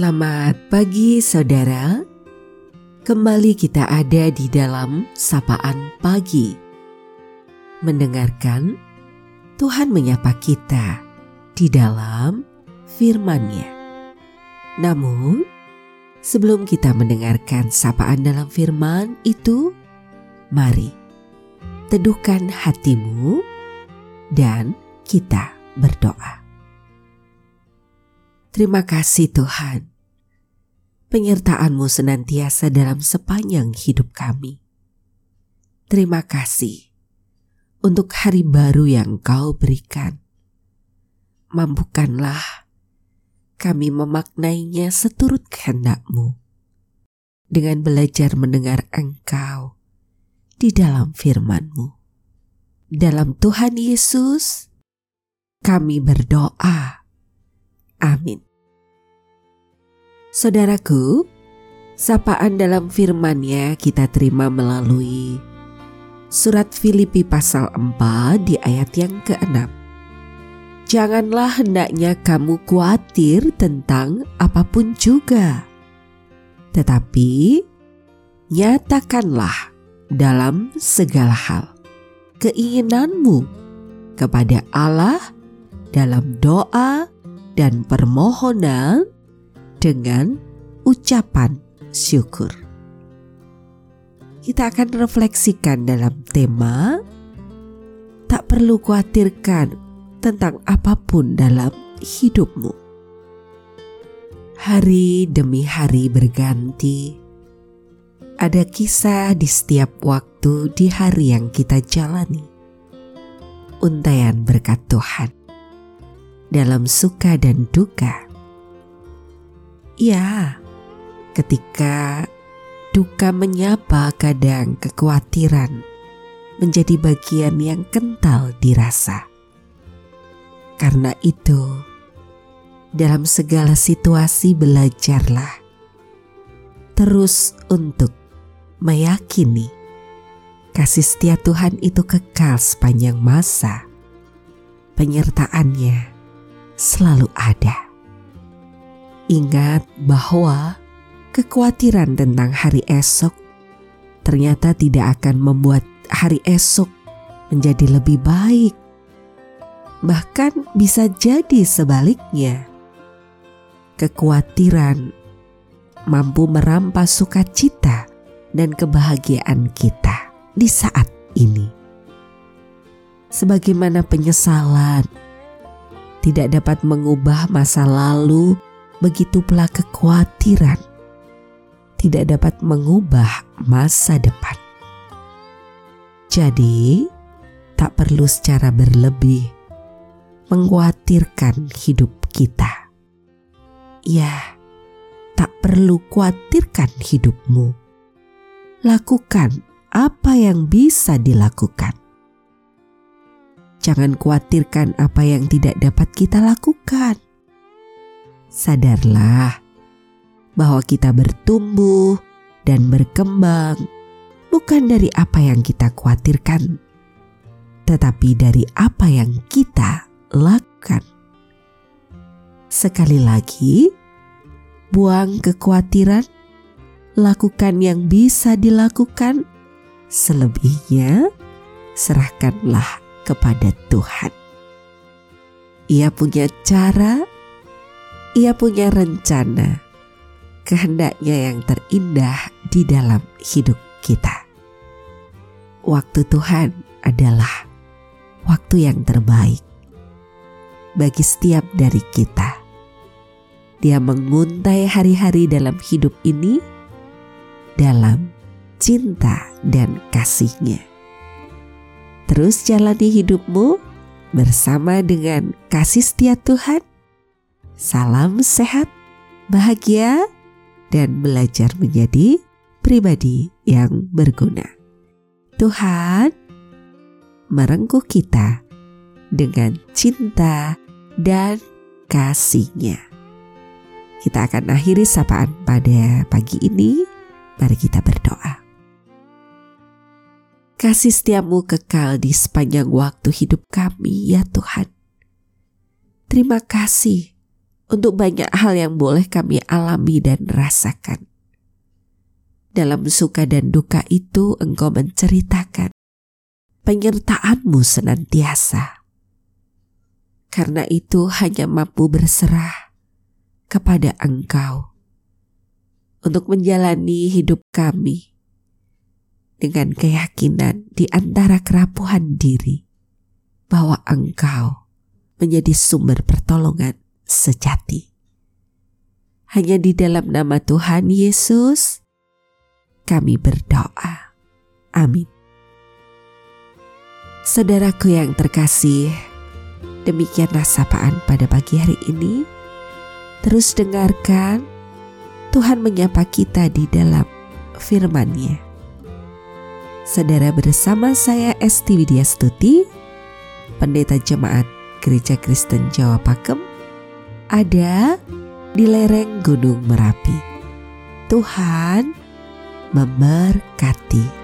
Selamat pagi saudara. Kembali kita ada di dalam sapaan pagi. Mendengarkan Tuhan menyapa kita di dalam firman-Nya. Namun, sebelum kita mendengarkan sapaan dalam firman itu, mari teduhkan hatimu dan kita berdoa. Terima kasih Tuhan. Penyertaan-Mu senantiasa dalam sepanjang hidup kami. Terima kasih untuk hari baru yang Kau berikan. Mampukanlah kami memaknainya seturut kehendak-Mu dengan belajar mendengar Engkau di dalam firman-Mu. Dalam Tuhan Yesus, kami berdoa. Amin. Saudaraku, sapaan dalam firman-Nya kita terima melalui surat Filipi pasal 4 di ayat yang ke-6. Janganlah hendaknya kamu khawatir tentang apa pun juga. Tetapi nyatakanlah dalam segala hal keinginanmu kepada Allah dalam doa dan permohonan dengan ucapan syukur. Kita akan refleksikan dalam tema tak perlu khawatirkan tentang apa pun dalam hidupmu. Hari demi hari berganti. Ada kisah di setiap waktu di hari yang kita jalani. Untaian berkat Tuhan dalam suka dan duka. Ya, ketika duka menyapa kadang kekhawatiran menjadi bagian yang kental dirasa. Karena itu, dalam segala situasi belajarlah terus untuk meyakini kasih setia Tuhan itu kekal sepanjang masa. Penyertaannya selalu ada. Ingat bahwa kekhawatiran tentang hari esok ternyata tidak akan membuat hari esok menjadi lebih baik. Bahkan bisa jadi sebaliknya. Kekhawatiran mampu merampas sukacita dan kebahagiaan kita di saat ini. Sebagaimana penyesalan tidak dapat mengubah masa lalu, begitu pula kekhawatiran tidak dapat mengubah masa depan. Jadi, tak perlu secara berlebih mengkhawatirkan hidup kita. Ya, tak perlu khawatirkan hidupmu. Lakukan apa yang bisa dilakukan. Jangan khawatirkan apa yang tidak dapat kita lakukan. Sadarlah bahwa kita bertumbuh dan berkembang bukan dari apa yang kita khawatirkan, tetapi dari apa yang kita lakukan. Sekali lagi, buang kekhawatiran, lakukan yang bisa dilakukan, selebihnya serahkanlah kepada Tuhan. Ia punya cara, ia punya rencana, kehendaknya yang terindah di dalam hidup kita. Waktu Tuhan adalah waktu yang terbaik bagi setiap dari kita. Dia menguntai hari-hari dalam hidup ini dalam cinta dan kasihnya. Terus jalani hidupmu bersama dengan kasih setia Tuhan. Salam sehat, bahagia, dan belajar menjadi pribadi yang berguna. Tuhan merengkuh kita dengan cinta dan kasihnya. Kita akan akhiri sapaan pada pagi ini. Mari kita berdoa. Kasih setiamu kekal di sepanjang waktu hidup kami ya Tuhan. Terima kasih untuk banyak hal yang boleh kami alami dan rasakan. Dalam suka dan duka itu engkau menceritakan penyertaanmu senantiasa. Karena itu hanya mampu berserah kepada engkau untuk menjalani hidup kami dengan keyakinan di antara kerapuhan diri bahwa engkau menjadi sumber pertolongan sejati. Hanya di dalam nama Tuhan Yesus, kami berdoa. Amin. Saudaraku yang terkasih, demikianlah sapaan pada pagi hari ini. Terus dengarkan Tuhan menyapa kita di dalam firman-Nya. Saudara bersama saya Esti Widya Stuti, Pendeta Jemaat Gereja Kristen Jawa Pakem, ada di lereng Gunung Merapi. Tuhan memberkati.